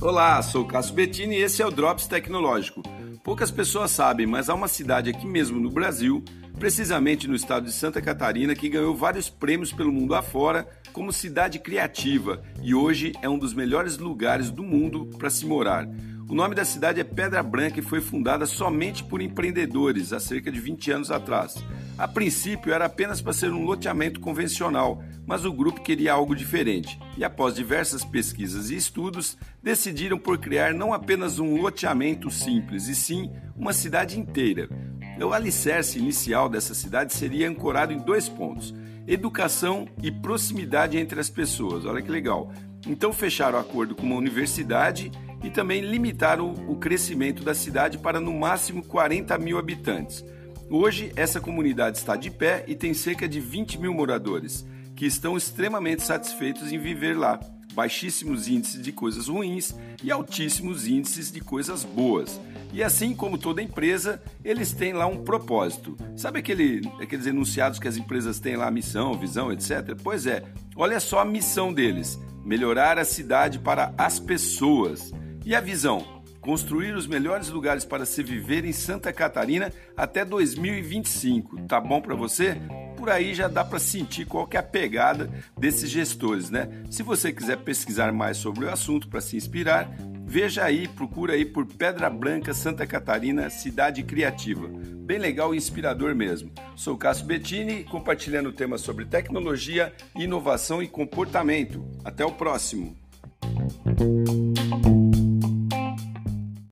Olá, sou Cássio Bettini e esse é o Drops Tecnológico. Poucas pessoas sabem, mas há uma cidade aqui mesmo no Brasil, precisamente no estado de Santa Catarina, que ganhou vários prêmios pelo mundo afora como cidade criativa e hoje é um dos melhores lugares do mundo para se morar. O nome da cidade é Pedra Branca e foi fundada somente por empreendedores há cerca de 20 anos atrás. A princípio era apenas para ser um loteamento convencional, mas o grupo queria algo diferente e, após diversas pesquisas e estudos, decidiram por criar não apenas um loteamento simples, e sim uma cidade inteira. O alicerce inicial dessa cidade seria ancorado em dois pontos: educação e proximidade entre as pessoas. Olha que legal. Então fecharam acordo com uma universidade e também limitaram o crescimento da cidade para no máximo 40 mil habitantes. Hoje, essa comunidade está de pé e tem cerca de 20 mil moradores, que estão extremamente satisfeitos em viver lá. Baixíssimos índices de coisas ruins e altíssimos índices de coisas boas. E assim como toda empresa, eles têm lá um propósito. Sabe aquele, aqueles enunciados que as empresas têm lá, missão, visão, etc? Pois é, olha só a missão deles: melhorar a cidade para as pessoas. E a visão? Construir os melhores lugares para se viver em Santa Catarina até 2025. Tá bom para você? Por aí já dá para sentir qual é a pegada desses gestores, né? Se você quiser pesquisar mais sobre o assunto para se inspirar, veja aí, procura aí por Pedra Branca, Santa Catarina, cidade criativa. Bem legal e inspirador mesmo. Sou Cássio Bettini, compartilhando temas sobre tecnologia, inovação e comportamento. Até o próximo.